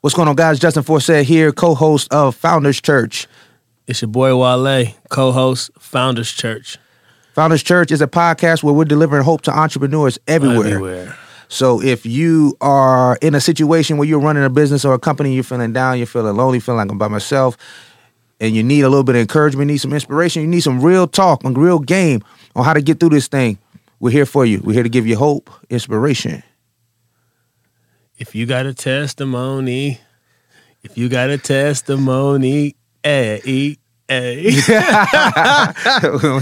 What's going on, guys? Justin Forsett here, co-host of Founders Church. It's your boy Wale, co-host, Founders Church. Founders Church is a podcast where we're delivering hope to entrepreneurs everywhere. Everywhere. So if you are in a situation where you're running a business or a company, you're feeling down, you're feeling lonely, feeling like I'm by myself, and you need a little bit of encouragement, need some inspiration, you need some real talk and real game on how to get through this thing, we're here for you. We're here to give you hope, inspiration. If you got a testimony, if you got a testimony, eh, eh, eh.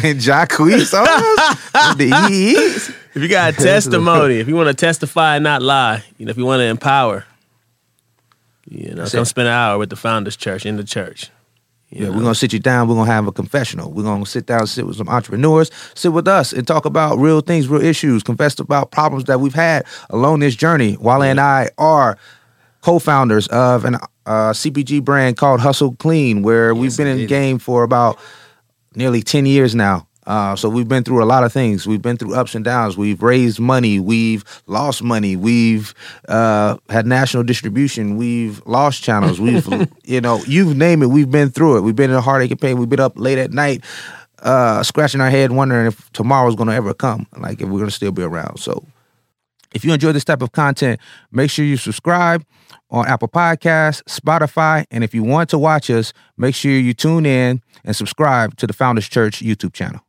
when Jacquees on us, the EEs. if you got a testimony, if you want to testify and not lie, you know, if you want to empower, you know, come spend an hour with the Founders Church in the church. You Yeah, know? we're gonna sit you down. We're gonna have a confessional. We're gonna sit down, sit with some entrepreneurs, sit with us, and talk about real things, real issues, confess about problems that we've had along this journey. Wale and I are co-founders of an uh, CPG brand called Hustle Clean, where we've been in the game for about nearly ten years now. Uh, so we've been through a lot of things. We've been through ups and downs. We've raised money. We've lost money. We've uh, had national distribution. We've lost channels. We've, you know, you name it. We've been through it. We've been in a heartache and pain. We've been up late at night, uh, scratching our head, wondering if tomorrow's going to ever come. Like if we're going to still be around. So if you enjoy this type of content, make sure you subscribe on Apple Podcasts, Spotify, and if you want to watch us, make sure you tune in and subscribe to the Founders Church YouTube channel.